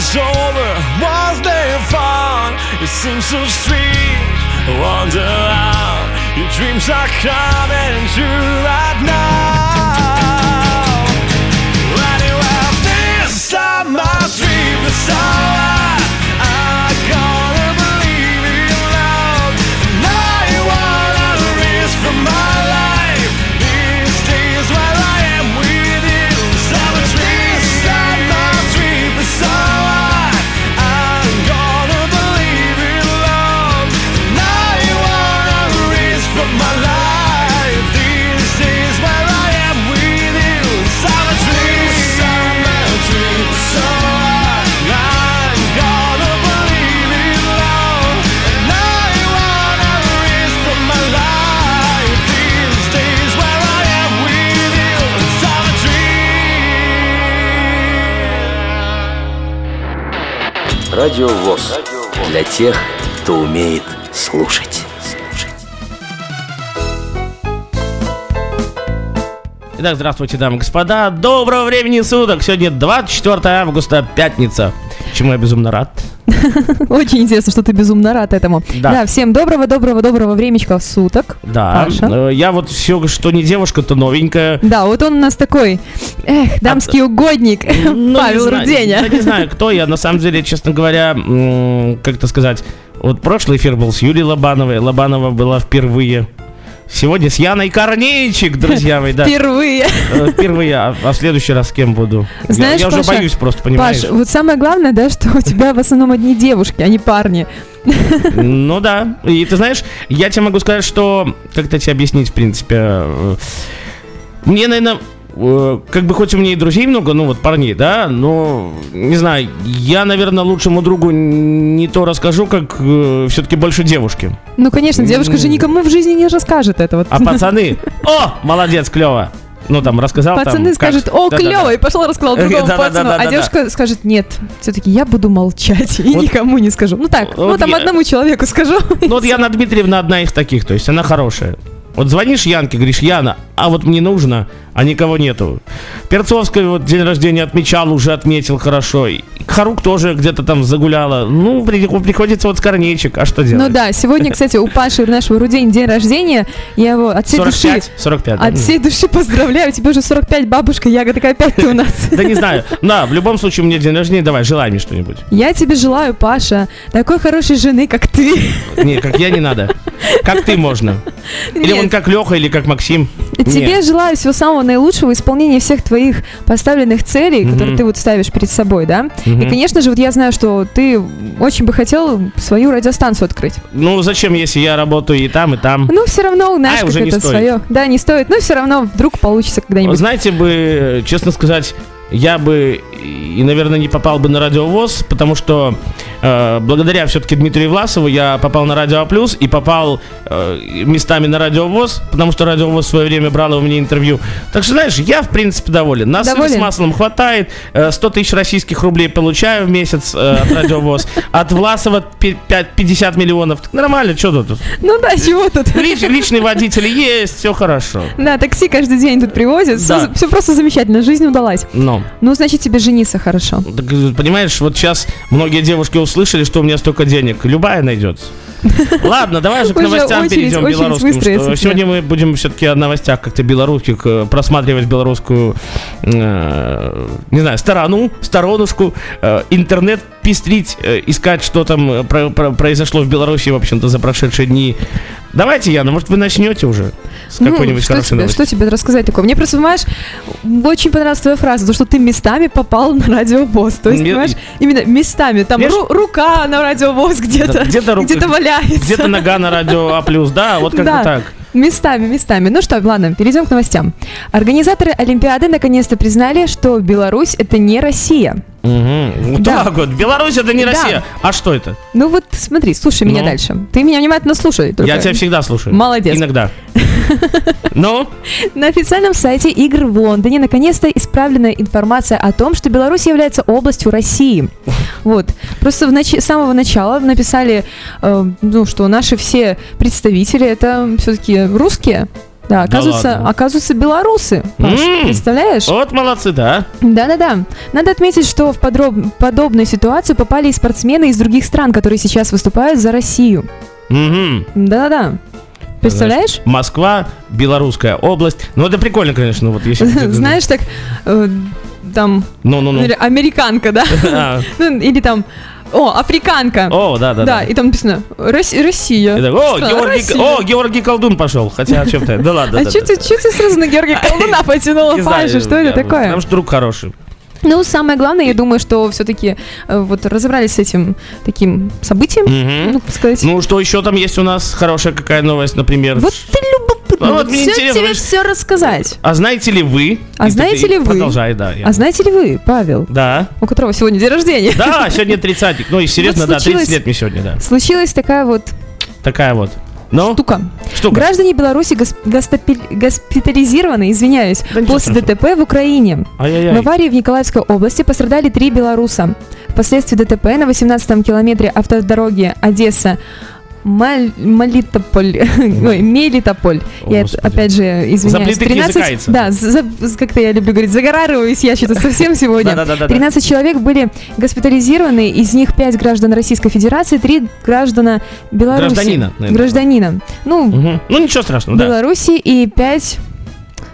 was there fun? It seems so strange. I wonder how your dreams are coming true right now. Anyway, this time my dream is alright. Радио ВОЗ. Для тех, кто умеет слушать. Итак, здравствуйте, дамы и господа. Доброго времени суток. Сегодня 24 августа, пятница. Чему я безумно рад. Очень интересно, что ты безумно рад этому. Да. Да, всем доброго-доброго-доброго времечка суток. Да, Паша. э, я вот все, что не девушка, то новенькая. Да, вот он у нас такой, эх, дамский угодник, Ну, Павел не знаю, Руденя. Да не знаю, кто я. На самом деле, честно говоря, м, как это сказать, вот прошлый эфир был с Юлией Лобановой. Лобанова была впервые. Сегодня с Яной Корнейчик, друзья мои, да. Впервые. Э, Впервые, а, а в следующий раз с кем буду? Я- Знаешь, я, уже Паша, боюсь просто, понимаешь? Паш, вот самое главное, да, что у тебя в основном одни девушки, а не парни. Ну да. И ты знаешь, я тебе могу сказать, что... Как это тебе объяснить, в принципе? э, Мне, наверное, как бы хоть у меня и друзей много, ну вот парней, да, но, не знаю, я, наверное, лучшему другу не то расскажу, как все-таки больше девушки. Ну, конечно, девушка же никому в жизни не расскажет это. Вот. А пацаны, о, молодец, клево. Ну там рассказал там, Пацаны как- скажут, о, Да-да-да. клево, и пошел рассказал другому Да-да-да-да-да-да. пацану. А девушка скажет, нет, все-таки я буду молчать и Вот- никому не скажу. Ну так, ну вот там я- одному человеку скажу. Ну вот Яна Дмитриевна одна из таких, то есть она хорошая. Вот звонишь Янке, говоришь, Яна, а вот мне нужно, а никого нету. Перцовская вот день рождения отмечал, уже отметил хорошо. И Харук тоже где-то там загуляла. Ну, при- приходится вот с корнейчик, а что делать? Ну да, сегодня, кстати, у Паши нашего Рудень день рождения. Я его от всей души 45? 45, да? От всей души поздравляю, тебе уже 45, бабушка, ягода, такая опять ты у нас. Да не знаю. Да, в любом случае, меня день рождения, давай, желай мне что-нибудь. Я тебе желаю, Паша, такой хорошей жены, как ты. Не, как я не надо. Как ты можно. Или он как Леха, или как Максим. Тебе Нет. желаю всего самого наилучшего исполнения всех твоих поставленных целей, которые ты вот ставишь перед собой, да? И, конечно же, вот я знаю, что ты очень бы хотел свою радиостанцию открыть. Ну, зачем, если я работаю и там, и там? Ну, все равно, знаешь, Ай, как это свое. Да, не стоит, но все равно вдруг получится когда-нибудь. Знаете бы, честно сказать, я бы и, наверное, не попал бы на радиовоз, потому что э, благодаря все-таки Дмитрию Власову я попал на Радио А Плюс и попал э, местами на радиовоз, потому что радиовоз в свое время брал у меня интервью. Так что, знаешь, я в принципе доволен. На сыр с Доволен? маслом хватает, э, 100 тысяч российских рублей получаю в месяц э, от радиовоз, от Власова пи- пять- 50 миллионов. Нормально, что тут? Ну да, чего тут? Лич- личный водитель есть, все хорошо. Да, такси каждый день тут привозят. Да. Все, просто замечательно, жизнь удалась. Но. Ну, значит, тебе жениться хорошо. Так, понимаешь, вот сейчас многие девушки услышали, что у меня столько денег. Любая найдется. Ладно, давай же к новостям очередь- перейдем очередь белорусским. сегодня мы будем все-таки о новостях как-то белорусских э, просматривать белорусскую, э, не знаю, сторону, сторонушку, э, интернет пестрить, э, искать, что там э, про- про- произошло в Беларуси, в общем-то, за прошедшие дни. Давайте, Яна, может, вы начнете уже с какой-нибудь ну, хорошей тебе, новостью? что тебе рассказать такое? Мне просто, понимаешь, очень понравилась твоя фраза, то, что ты местами попал на радиовоз. То есть, Ме- понимаешь, именно местами. Там ру- рука на радиовоз где-то, Да, где-то рука- где-то валяется. Где-то нога на радио А+, да, вот как-то Да. так. Местами, местами. Ну что, ладно, перейдем к новостям. Организаторы Олимпиады наконец-то признали, что Беларусь это не Россия. Угу. Вот Да. так вот. Беларусь это не Да. Россия. А что это? Ну вот смотри, слушай меня Ну? дальше. Ты меня внимательно слушай. только. Я тебя всегда слушаю. Молодец. Иногда. Ну, На официальном сайте игр в Лондоне наконец-то исправлена информация о том, что Беларусь является областью России. Вот. Просто в нач- с самого начала написали, э, ну, что наши все представители это все-таки русские. Да, оказывается, ладно. оказывается, белорусы. Паш, М. представляешь? Вот молодцы, да? Да-да-да. Надо отметить, что в подроб- подобную ситуацию попали и спортсмены из других стран, которые сейчас выступают за Россию. Угу. Да-да-да. Представляешь? Москва, Белорусская область. Ну, это прикольно, конечно, вот если... Знаешь, так э, там Ну-ну-ну. американка, да? А, Ну, Или там, о, африканка. О, да, да, Да, да. и там написано «Рос- Россия. Так, О, Что, Георгий, Россия? о, Георгий Колдун пошел. Хотя, о чем ты? Да ладно. А да, что да. ты, ты сразу на Георгия Колдуна потянула, Паша? Что это я- такое? Потому что друг хороший. Ну, самое главное, я думаю, что все-таки вот разобрались с этим таким событием, Мгм. ну, сказать. Ну, что еще там есть у нас? Хорошая какая новость, например? вот ты любопытно, Ну, вот вот мне все интересно, тебе все рассказать. А знаете ли вы? А И знаете ли вы? Продолжай, да. я- А знаете ли вы, Павел, Да. у которого сегодня день рождения, Да, сегодня тридцатник. Ну, и серьезно, да, 30 случилось- лет мне сегодня, да. случилась такая вот Такая вот. Ну, штука. штука. Граждане Беларуси гос- госпитализированы, извиняюсь, Да после страшного. ДТП в Украине. В Ай-яй-яй. аварии в Николаевской области пострадали три белоруса. Впоследствии ДТП на 18-м километре автодороги Одесса Маль- Малитополь, ой, Мелитополь. О, я Господи. опять же извиняюсь. Заплетых языкается. да, за- за- как-то я люблю говорить, загораживаюсь я что-то совсем сегодня. Да-да-да-да. 13 человек были госпитализированы, из них 5 граждан Российской Федерации, 3 граждана Беларуси. Гражданина, наверное. Гражданина. Ну. Ну, ничего страшного, да. Беларуси и 5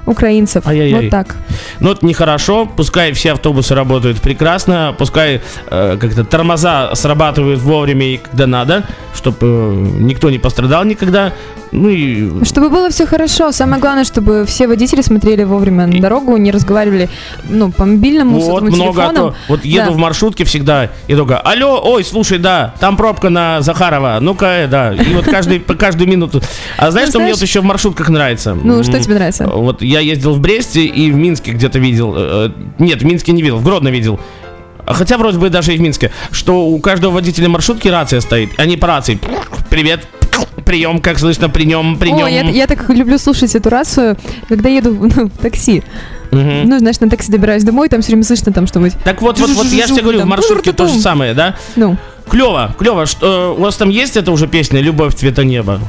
украинцев. Ай-яй-яй. Вот так. Но это нехорошо, пускай все автобусы работают прекрасно, пускай э, как-то тормоза срабатывают вовремя и когда надо, чтобы никто не пострадал никогда. Ну и Чтобы было все хорошо. Самое главное, чтобы все водители смотрели вовремя на дорогу, не разговаривали ну, по мобильному, вот много, а то вот еду Да. в маршрутке всегда и только, алло, ой, слушай, да, там пробка на Захарова, ну-ка, э, да, и вот каждый, по каждую минуту. А знаешь, Ну, что мне вот еще в маршрутках нравится? Ну, что тебе нравится? Вот я ездил в Бресте и в Минске где-то видел. э, Нет, в Минске не видел, в Гродно видел. А Хотя вроде бы даже и в Минске, что у каждого водителя маршрутки рация стоит. Они по рации. Привет, прием, как слышно, при нем, при нем. Ой, я, я так люблю слушать эту рацию, когда еду ну, в такси. Мгм. Ну, знаешь, на такси добираюсь домой, там все время слышно там что-нибудь. Так вот, вот, вот, я же тебе говорю, в маршрутке то же самое, да? Ну, Клево, клево. Что, у вас там есть эта уже песня «Любовь цвета неба»?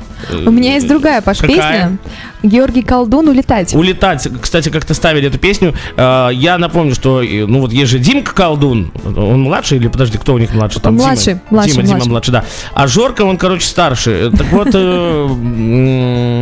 у меня есть другая, Паш, Какая? песня. Георгий Колдун «Улетать». Улетать. Кстати, как-то ставили эту песню. Э, Я напомню, что, э, ну вот есть же Димка Колдун. Он младший или, подожди, кто у них младший? Там Младший, Дима. младший, Дима, Дима младший. младший, да. А Жорка, он, короче, старше. Так вот, э,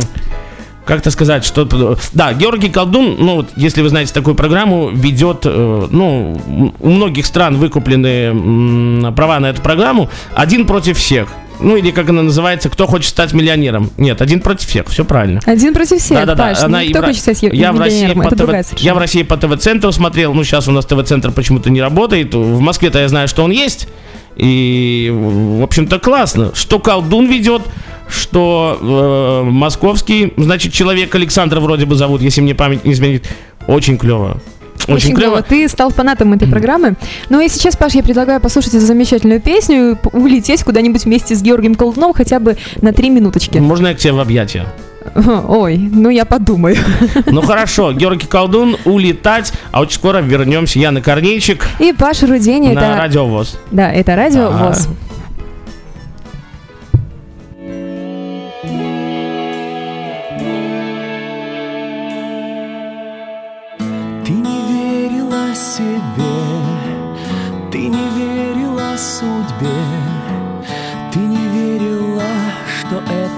как-то сказать, что... Да, Георгий Колдун, ну вот, если вы знаете такую программу, ведет, э, ну, у многих стран выкуплены права на эту программу «Один против всех». Ну, или как она называется, «Кто хочет стать миллионером». Нет, «Один против всех», все правильно. Один против всех, Да-да-да, Паш. она ну, и кто хочет стать я в России по ТВ... Я в России по ТВ-центру смотрел, ну сейчас у нас ТВ-центр почему-то не работает. В Москве-то я знаю, что он есть. И, в общем-то, классно. Что колдун ведет, что э, московский, значит, человек Александр вроде бы зовут, если мне память не изменит. Очень клево. Очень, клево. Ты стал фанатом этой программы. Ну и сейчас, Паш, я предлагаю послушать эту замечательную песню и улететь куда-нибудь вместе с Георгием Колдуном хотя бы на три минуточки. Можно я к тебе в объятия? Ой, ну я подумаю. Ну хорошо, Георгий Колдун, улетать, а очень скоро вернемся. Яна Корнейчик И Паша Рудени, на это... радиовоз. Да, это радио Да. ВОЗ. Ты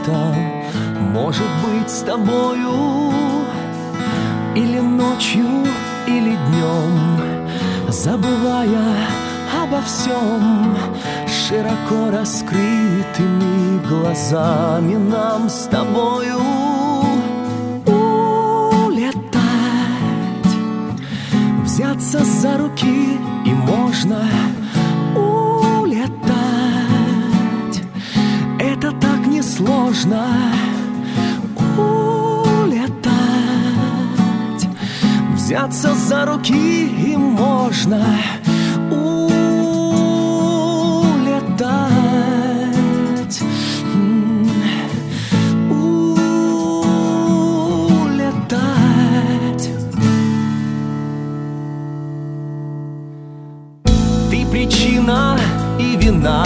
это может быть с тобою или ночью, или днем, забывая обо всем, широко раскрытыми глазами нам с тобою улетать взяться за руки и можно так несложно улетать. Взяться за руки и можно улетать. Улетать. Ты причина и вина,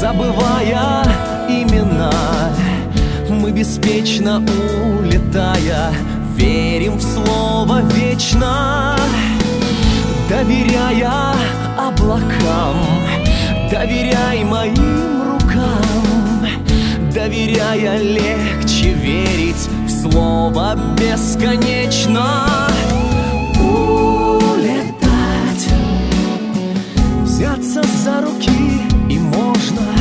забывая беспечно улетая, верим в слово вечно, доверяя облакам, доверяй моим рукам, доверяя легче верить в слово бесконечно. Улетать, взяться за руки и можно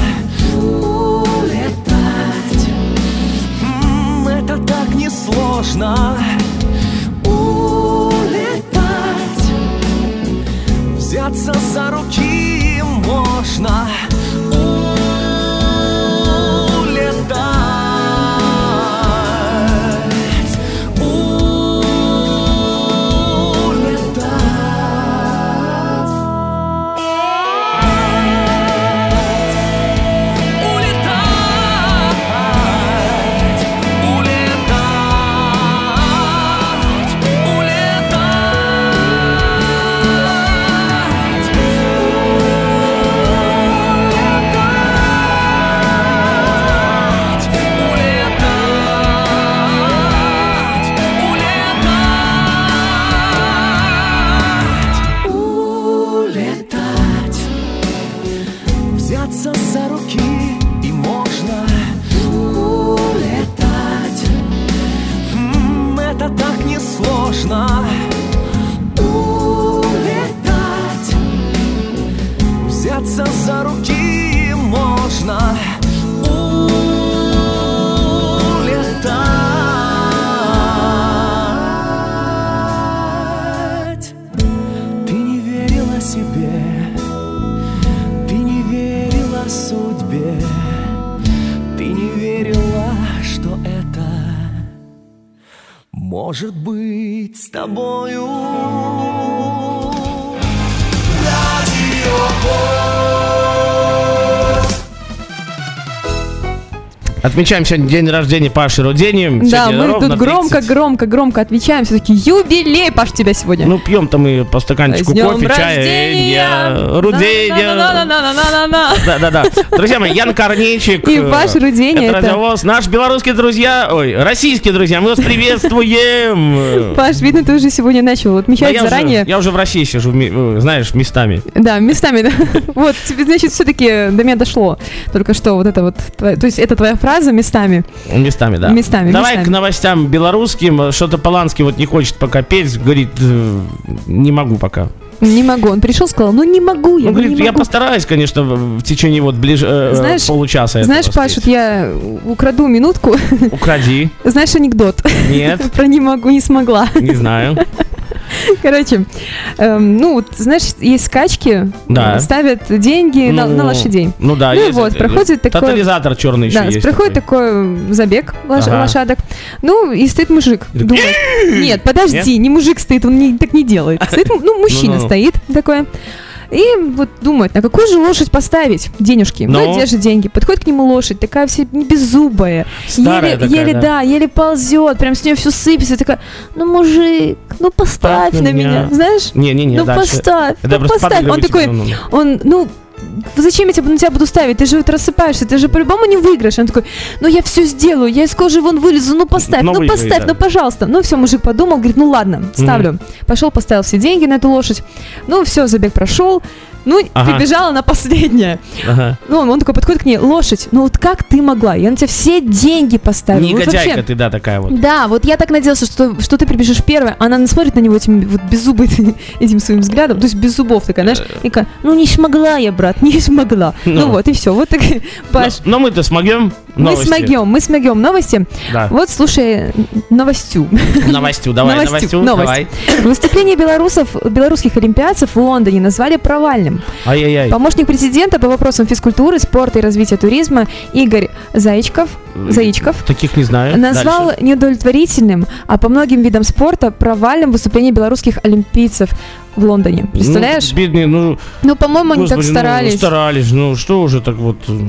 несложно улетать. Взяться за руки можно может быть с тобою. Отмечаем сегодня день рождения Паши Рудени. Да, мы ровно тут громко, 30. громко, громко отвечаем. Все-таки юбилей, Паш, тебя сегодня. Ну, пьем-то мы по стаканчику кофе, чая. На-на-на-на-на-на-на. Да-да-да. Друзья мои, Ян Корнейчик. И э, Паша Руденя, Это радиовоз. Наши белорусские друзья, ой, российские друзья, мы вас приветствуем. Паш, видно, ты уже сегодня начал отмечать заранее. я уже в России сижу, э, знаешь, местами. Да, местами. Вот, значит, все-таки до меня дошло. Только что вот это вот, то есть это твоя фраза местами. Местами, да. Местами, Давай местами. к новостям белорусским. Что-то Поланский вот не хочет пока петь. Говорит, э, не могу пока. Не могу. Он пришел, сказал, ну не могу, я Он ну, говорит, я могу. постараюсь, конечно, в течение вот ближе э, Знаешь- получаса. Знаешь, Паш, вот я украду минутку. Укради. Знаешь анекдот? Нет, Про не могу, не смогла. не знаю. Короче, эм, ну, вот, знаешь, есть скачки, Да. ставят деньги на, Ну, на лошадей. Ну да, Ну есть вот, проходит такой- Тотализатор черный еще Да, есть. проходит такой. такой забег лош- Ага. лошадок. Ну, и стоит мужик. Думает, нет, подожди, не мужик стоит, он не- так не делает. Стоит, ну, мужчина стоит такой. И вот думает, на какую же лошадь поставить денежки? Ну, Ну? где же деньги? Подходит к нему лошадь, такая вся беззубая. Старая еле, такая, еле, да. да, еле ползет, прям с нее все сыпется. Такая, ну, мужик, ну поставь Ставь на меня, меня. знаешь? Не-не-не, ну, дальше. поставь, я ну, поставь. Он такой, ну, ну. он, ну, зачем я тебя, на тебя буду ставить? Ты же вот рассыпаешься, ты же по-любому не выиграешь. Он такой, ну я все сделаю, я из кожи вон вылезу, ну поставь, Ну, ну, выиграй, поставь, да. ну пожалуйста. Ну все, мужик подумал, говорит, ну ладно, ставлю. Пошел, поставил все деньги на эту лошадь. Ну все, забег прошел. Ну, Ага. прибежала на последнее. Ага. Ну, он, он такой подходит к ней, лошадь, ну вот как ты могла? Я на тебя все деньги поставила. Вот Негодяйка вообще. ты, да, такая вот. Да, вот я так надеялся, что, что ты прибежишь первая. Она смотрит на него этим вот беззубым этим своим взглядом, то есть без зубов такая, знаешь, и такая, ну не смогла я, брат, не смогла. Ну, Ну. вот, и все. Вот так, Паш, Но, но мы-то смогем. Мы Новости. смогем, мы смогем. Новости. Да. Вот, слушай, новостью. Новостью, давай, Новостью, новостью, новость. давай. Выступление белорусов, белорусских олимпиадцев в Лондоне назвали провальным. Ай-яй-яй. Помощник президента по вопросам физкультуры, спорта и развития туризма Игорь Заичков, Заичков Таких не знаю. назвал Дальше. неудовлетворительным, а по многим видам спорта провальным выступление белорусских олимпийцев в Лондоне. Представляешь? Ну, бедные, ну, Ну, по-моему, они так ну, старались. старались, ну, что уже так вот. э,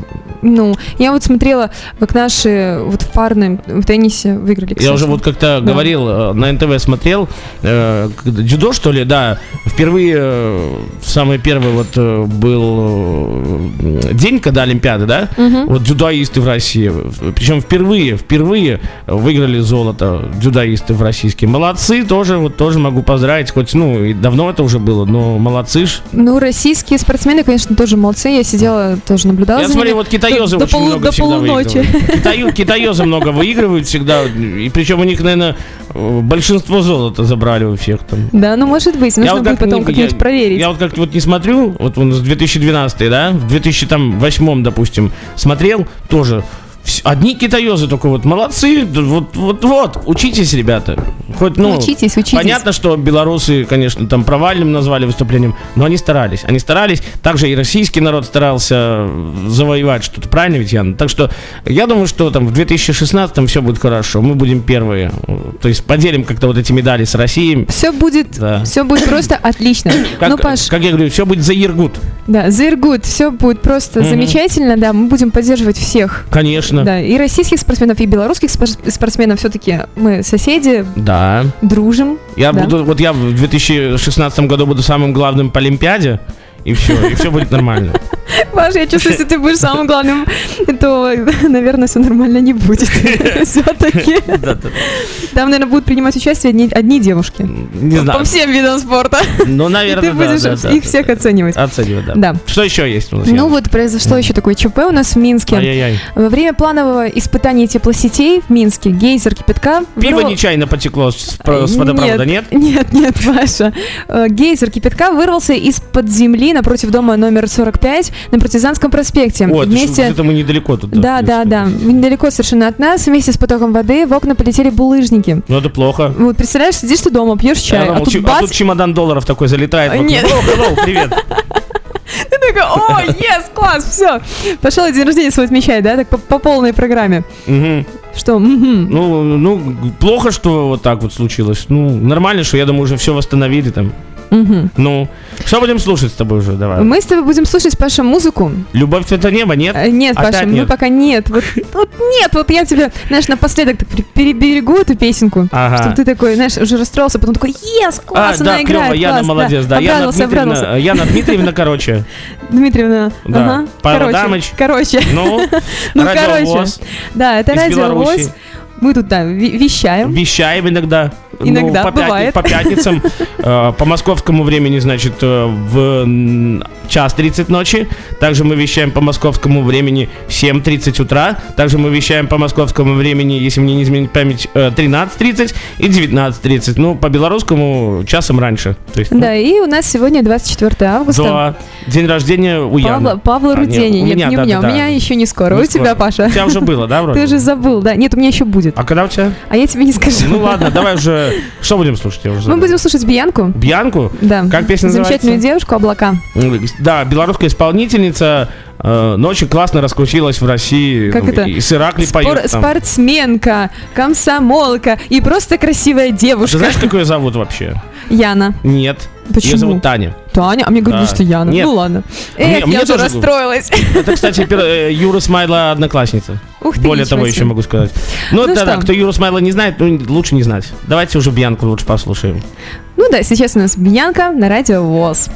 Ну, я вот смотрела, как наши вот в парном в теннисе выиграли. Я кстати. уже вот как-то Да. говорил, э, на НТВ смотрел, э, дзюдо, что ли, да, впервые, э, самый первый вот э, был э, день, когда Олимпиада, да? Вот дзюдоисты в России, причем впервые, впервые выиграли золото дзюдоисты в российские. Молодцы, тоже, вот тоже могу поздравить, хоть, ну, и давно это уже было, но молодцы ж. Ну, российские спортсмены, конечно, тоже молодцы. Я сидела, тоже наблюдала Я смотрю, вот китаёзы до, очень полу- много до всегда полуночи. Китаю- китаёзы много выигрывают всегда, и причем у них, наверное, большинство золота забрали у всех там. Да, ну может быть, нужно будет как потом как-нибудь проверить. Я вот как вот не смотрю, вот он с 2012, да, в 2008, допустим, смотрел тоже. Одни китаёзы только вот молодцы, вот, вот, вот, учитесь, ребята. Хоть, ну, Учитесь, учитесь. Понятно, что белорусы, конечно, там провальным назвали выступлением, но они старались. Они старались. Также и российский народ старался завоевать что-то. Правильно ведь, Ян? Так что я думаю, что там в 2016 все будет хорошо. Мы будем первые. То есть поделим как-то вот эти медали с Россией. Все будет, Да. все будет просто отлично. Как, ну, Паш, как я говорю, все будет за Иргут. да, Зергут, все будет просто Мгм. замечательно, да, мы будем поддерживать всех. Конечно. Да, и российских спортсменов, и белорусских спор- спортсменов все-таки мы соседи, Да. дружим. Я Да. буду, вот я в 2016 году буду самым главным по Олимпиаде. И все, и все будет нормально. Паш, я чувствую, если ты будешь самым главным, то, наверное, все нормально не будет. Все-таки. Там, наверное, будут принимать участие одни, одни девушки. Не По знаю. всем видам спорта. Ну, И наверное, ты да, будешь да, да, их да, всех да. оценивать. Оценивать, да. Да. Что еще есть у нас? Ну вот произошло еще такое ЧП у нас в Минске. Ай-яй-яй. Во время планового испытания теплосетей в Минске гейзер кипятка... Пиво вырвал- нечаянно потекло с, с водопровода, нет? Нет, нет, Паша. Э, Гейзер кипятка вырвался из-под земли напротив дома номер 45 на Партизанском проспекте. О, это Вместе... где-то мы недалеко тут. Да, да, принципе. да. Недалеко совершенно от нас. Вместе с потоком воды в окна полетели булыжники. Ну, это плохо. Вот представляешь, сидишь ты дома, пьешь чай, а думал, тут чи- а бац, тут чемодан долларов такой залетает. А, нет. Hello, hello, привет. ты такой, о, yes, класс, все. Пошел день рождения свой отмечать, да, так по, по полной программе. Мгм. Что, мгм. Ну, ну, плохо, что вот так вот случилось. Ну, нормально, что я думаю, уже все восстановили там. Мгм. Ну, что будем слушать с тобой уже, давай. Мы с тобой будем слушать, Паша, музыку. Любовь это небо, нет? Э, Нет, Опять Паша, мы нет? пока нет. Вот, вот нет, вот я тебе, знаешь, напоследок так пере- переберегу эту песенку. Ага. Чтобы ты такой, знаешь, уже расстроился, потом такой, ес, класс, а, она да, играет, клево, Яна класс, молодец, да. Яна Обрадовался, Дмитриевна, обрадовался. Яна Дмитриевна, короче. Дмитриевна, Да. ага. Павел короче, Адамыч. короче, Ну, Ну, радиовоз да, это радио. Мы тут, да, вещаем. Вещаем иногда. Иногда, ну, по, пятни- бывает. по пятницам. э, По московскому времени, значит, э, в час 30 ночи. Также мы вещаем по московскому времени 7.30 утра. Также мы вещаем по московскому времени, если мне не изменить память, э, 13.30 и 19.30. Ну, по белорусскому часом раньше. То есть, ну, Да, и у нас сегодня 24 августа. да. День рождения у Яны. Павла, Павла А, нет, Рудени. у Нет, меня, не да, у меня, да, у меня да. еще не скоро. Не у тебя. Паша. У тебя уже было, да, вроде? Ты уже забыл, да? Нет, у меня еще будет. А когда у тебя? А я тебе не скажу. Ну ладно, давай уже. Что будем слушать? Я уже Мы будем слушать Бьянку. Бьянку? Да. Как песня Замечательную называется? девушку облака. Да, белорусская исполнительница, но очень классно раскрутилась в России. Как это? И с Иракли Спор- поет там. спортсменка, комсомолка и просто красивая Ты девушка. знаешь, как ее зовут вообще? Яна. Нет. Почему? Ее зовут Таня. Таня? А мне говорили, Да. что Яна. Нет. Ну ладно. Мне- Эх, мне я уже расстроилась. Это, кстати, э, Юра Смайла одноклассница. Ух ты, Более того, себе. еще могу сказать. Ну, Ну да, кто Юру Смайла не знает, ну, лучше не знать. Давайте уже Бьянку лучше послушаем. Ну да, сейчас у нас Бьянка на радио ВОЗ.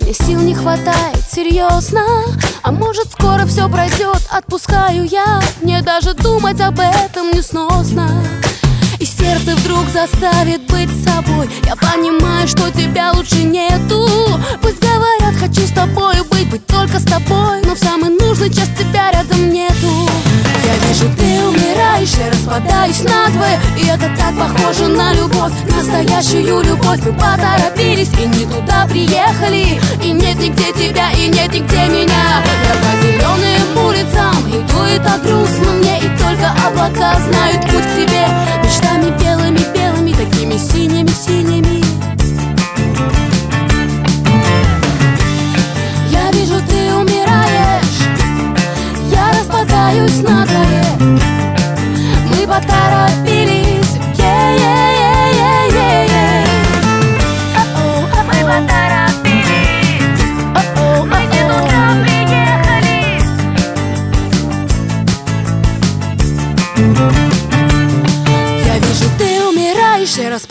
Мне сил не хватает, серьезно. А может скоро все пройдет, отпускаю я. Мне даже думать об этом не сносно и сердце вдруг заставит быть собой. Я понимаю, что тебя лучше нету. Пусть говорят, хочу с тобой быть, быть только с тобой. Но в самый нужный час тебя рядом нету же ты умираешь Я распадаюсь на надвое. И это так похоже на любовь Настоящую любовь. Мы поторопились и не туда приехали. И нет нигде тебя, и нет нигде меня. Я по зеленым улицам Иду это грустно мне. И только облака знают путь к тебе. Мечтами белыми-белыми Такими синими-синими Я вижу, ты умираешь. Я распадаюсь на надвое.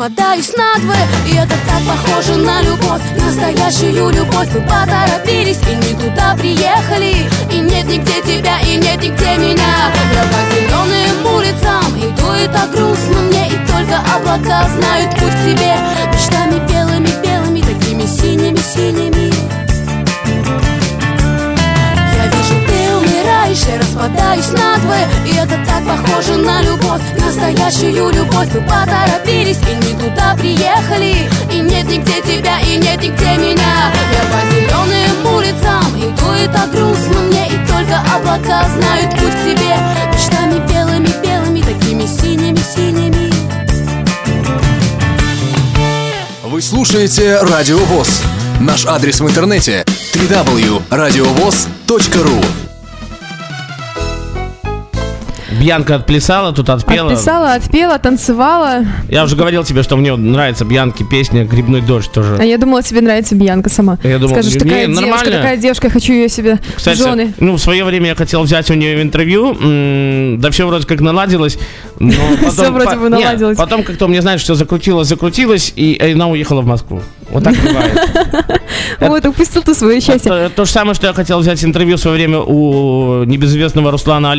Распадаюсь на двое И это так похоже на любовь, настоящую любовь. Мы поторопились и не туда приехали. И нет нигде тебя, и нет нигде меня. Я по зеленым улицам иду, и грустно мне. И только облака знают путь к тебе. Мечтами белыми-белыми, такими синими-синими я распадаюсь на двое И это так похоже на любовь, настоящую любовь. Мы поторопились и не туда приехали. И нет нигде тебя, и нет нигде меня. Я по зеленым улицам иду, и так грустно мне. И только облака знают путь к тебе. Мечтами белыми-белыми, такими синими-синими Вы слушаете Радио ВОЗ. Наш адрес в интернете www.radiovoz.ru Бьянка отплясала, тут отпела. Отписала, отпела, танцевала. Я уже говорил тебе, что мне нравится Бьянки песня «Грибной дождь» тоже. А я думала, тебе нравится Бьянка сама. Я думал, Скажешь, такая девушка, нормально. такая девушка, я хочу ее себе Кстати, жены. ну, в свое время я хотел взять у нее интервью, да все вроде как наладилось, но потом... Всё вроде бы наладилось. потом как-то мне, знаешь, все закрутилось, закрутилось, и она уехала в Москву. Вот так бывает. Вот, упустил ты свое счастье. Это то же самое, что я хотел взять интервью в свое время у небезызвестного Руслана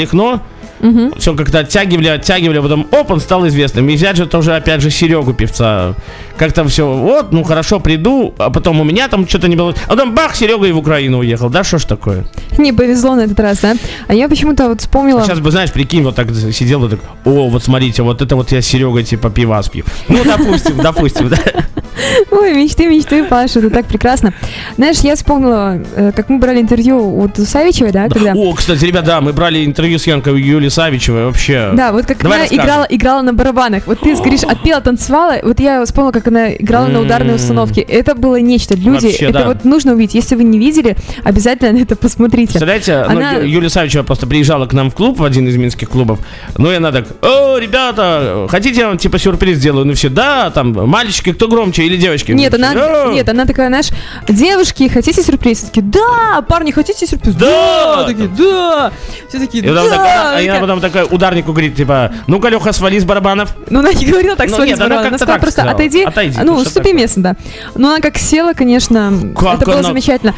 Алихно. Все как-то оттягивали, оттягивали, а потом оп, он стал известным. И взять же тоже, опять же, Серегу певца. Как-то все, вот, ну хорошо, приду, а потом у меня там что-то не было. А потом бах, Серега и в Украину уехал. Да что ж такое? Не повезло на этот раз, да? А я почему-то вот вспомнила... Сейчас бы, знаешь, прикинь, вот так сидел, вот так, о, вот смотрите, вот это вот я с Серегой типа пивас пью. Ну, допустим, допустим, да. Ой, мечты, мечты, Паша, это так прекрасно. Знаешь, я вспомнила, э, как мы брали интервью у Савичевой, да, когда... О, кстати, ребят, да, мы брали интервью с Янкой Юлией Савичевой, вообще. Да, вот как Давай она расскажем. играла, играла на барабанах. Вот ты говоришь, отпела, танцевала. Вот я вспомнила, как она играла на ударной установке. Это было нечто. Люди, Вообще, это да. вот нужно увидеть. Если вы не видели, обязательно это посмотрите. Представляете, Она- ну, Юлия Савичева просто приезжала к нам в клуб, в один из минских клубов. Ну, и она так, о, ребята, хотите я вам типа сюрприз сделаю? Ну, все, да, там, мальчики, кто громче или девочки? Нет, она, «Да». нет, она такая, знаешь, девушки, хотите сюрприз? Все такие, да, парни, хотите сюрприз? Да! такие, да. Все такие, И потом, да. такая, и она потом такая ударнику говорит, типа, ну-ка, Леха, свали с барабанов. Ну, она не говорила так, Ну, свали нет, с она барабана. как-то сказала просто сказала. отойди, Отойди, ну, уступи место, да. Но она как села, конечно, Как это было она- замечательно.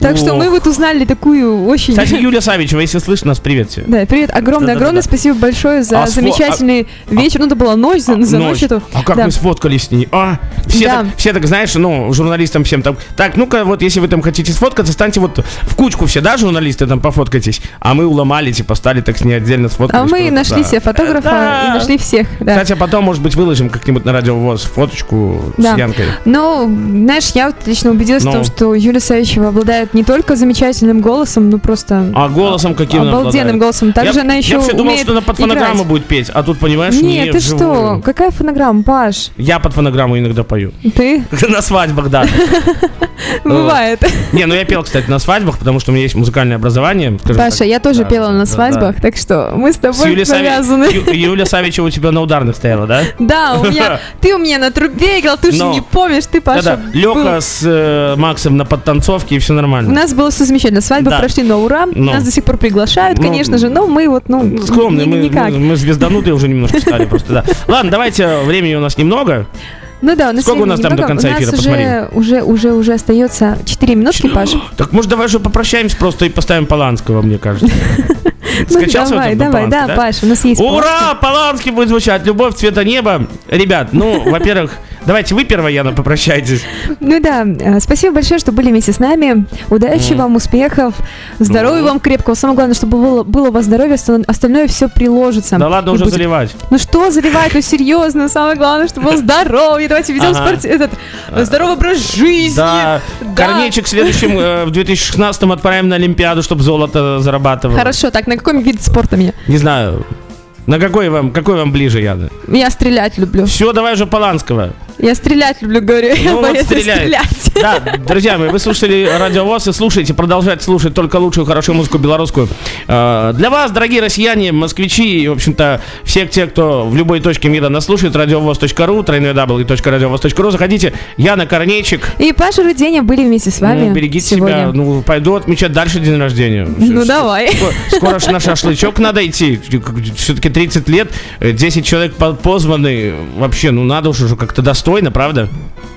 Так что мы вот узнали такую очень... Кстати, Юлия Савичева, если слышишь нас, привет тебе. Да, привет, огромное, Да-да-да-да. огромное спасибо большое за А сфо- замечательный вечер. Ну, это была ночь, за, за ночь эту. А как Да. мы сфоткались с ней? А, все, Да. так, все так, знаешь, ну, журналистам всем там. Так, ну-ка, вот если вы там хотите сфоткаться, станьте вот в кучку все, да, журналисты там пофоткайтесь. А мы уломали, типа, стали так с ней отдельно А сфоткались. мы нашли да. себе фотографа Да. и нашли всех. Да. Кстати, а потом, может быть, выложим как-нибудь на радио ВОЗ фоточку Да. с Янкой. Но, знаешь, я вот лично убедилась в Ну. том, что Юлия Савичева обладает не только замечательным голосом, но просто А голосом каким обалденным обладает? голосом. Также я, она еще Я вообще думал, что она под фонограмму играть. будет петь, а тут, понимаешь, не Нет, ты что? вживую. Какая фонограмма, Паш? Я под фонограмму иногда пою. Ты? На свадьбах, да. Бывает. Не, ну я пел, кстати, на свадьбах, потому что у меня есть музыкальное образование. Паша, я тоже пела на свадьбах, так что мы с тобой Юлией Сави- повязаны. Ю- Юлия Савичева у тебя на ударных стояла, да? Да, у меня, ты у меня на трубе играл, ты же не помнишь, ты, Паша, был. с э, Максом на подтанцовке, и все У нормально. нас было все замечательно. Свадьбы прошли на ура. Нас до сих пор приглашают, конечно же, но мы вот, ну, Скромные, мы звезданутые уже немножко стали просто, да. Ладно, давайте, времени у нас немного. Ну да, у нас Сколько у нас там до немного. конца У нас эфира, уже, уже, уже, уже остается 4 минутки, Паш. Так может давай же попрощаемся просто и поставим Поланского, мне кажется. Ну Скачался давай, у тебя давай, Поланский, да, Паш, у нас есть Ура! Поланский будет звучать. Любовь цвета неба. Ребят, ну, во-первых, давайте вы первая, Яна, попрощайтесь. Ну да, э, спасибо большое, что были вместе с нами. Удачи вам, успехов, здоровья Ну. вам крепкого. Самое главное, чтобы было, было у вас здоровье, остальное- все приложится. Да ладно И уже будет. заливать. Ну что заливать, ну серьезно, самое главное, чтобы было здоровье. Давайте ведем Ага. спорт, этот, э, здоровый образ жизни. Да, Да. Корнейчик в следующем, э, в 2016 отправим на Олимпиаду, чтобы золото зарабатывал. Хорошо, так, на какой вид спорта меня? Не знаю. На какой вам, какой вам ближе, Яна? Я стрелять люблю. Все, давай уже Поланского. Я стрелять люблю, говорю. Я Ну, вот боюсь стреляет. стрелять. Да, друзья мои, вы слушали Радио ВОЗ и слушайте, продолжайте слушать только лучшую, хорошую музыку белорусскую. Э, Для вас, дорогие россияне, москвичи и, в общем-то, все те, кто в любой точке мира нас слушает, радиовоз.ру, www.radiovoz.ru, заходите. Яна Корнейчик. И Паша Руденя были вместе с вами Ну, берегите сегодня. себя. Ну, пойду отмечать дальше день рождения. Ну, Ш- давай. Скоро, скоро ж на шашлычок надо идти. Все-таки 30 лет, э, 10 человек по- позваны. Вообще, ну надо уж уже как-то достойно, правда?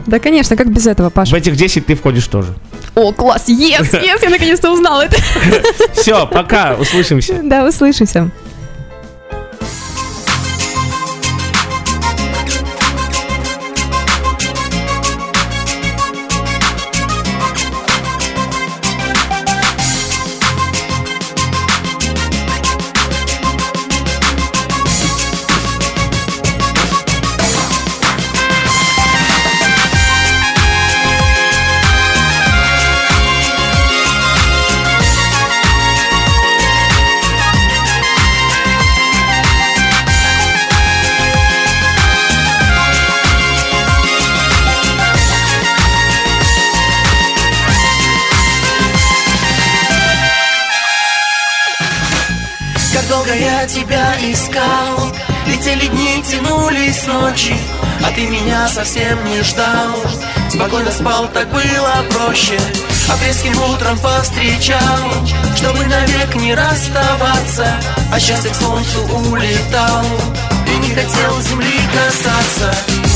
Да, конечно, как без этого, В Паша? этих 10 ты входишь тоже. О, класс, yes, yes, я наконец-то узнала это. Все, пока, услышимся. Да, услышимся. Ты меня совсем не ждал. Спокойно спал, так было проще. Апрельским утром повстречал Чтобы навек не расставаться. А счастье к солнцу улетал И не хотел земли касаться.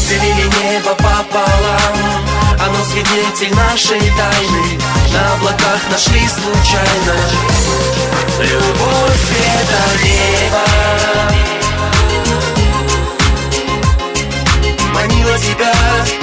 Делили небо пополам Оно свидетель нашей тайны. На облаках нашли случайно Любовь света неба Манила тебя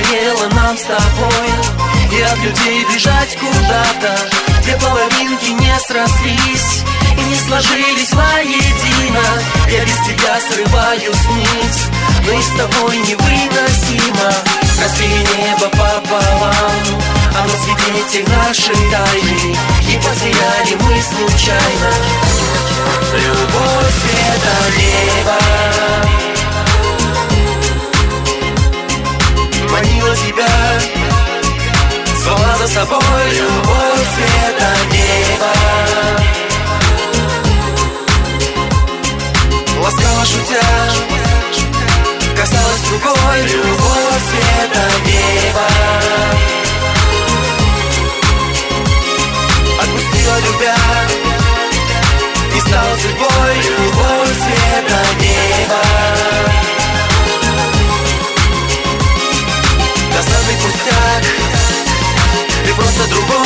надоело нам с тобой. И от людей бежать куда-то Две половинки не срослись И не сложились воедино. Я без тебя срываюсь вниз и с тобой невыносимо. Разбили небо пополам Оно свидетель нашей тайны И потеряли мы случайно. Любовь света неба Манила тебя. Звала за собой Любовь света неба. Ласкала шутя Касалась рукой Любовь света неба. Отпустила любя И стала судьбой Любовь света неба Досадный пустяк. Ты просто другой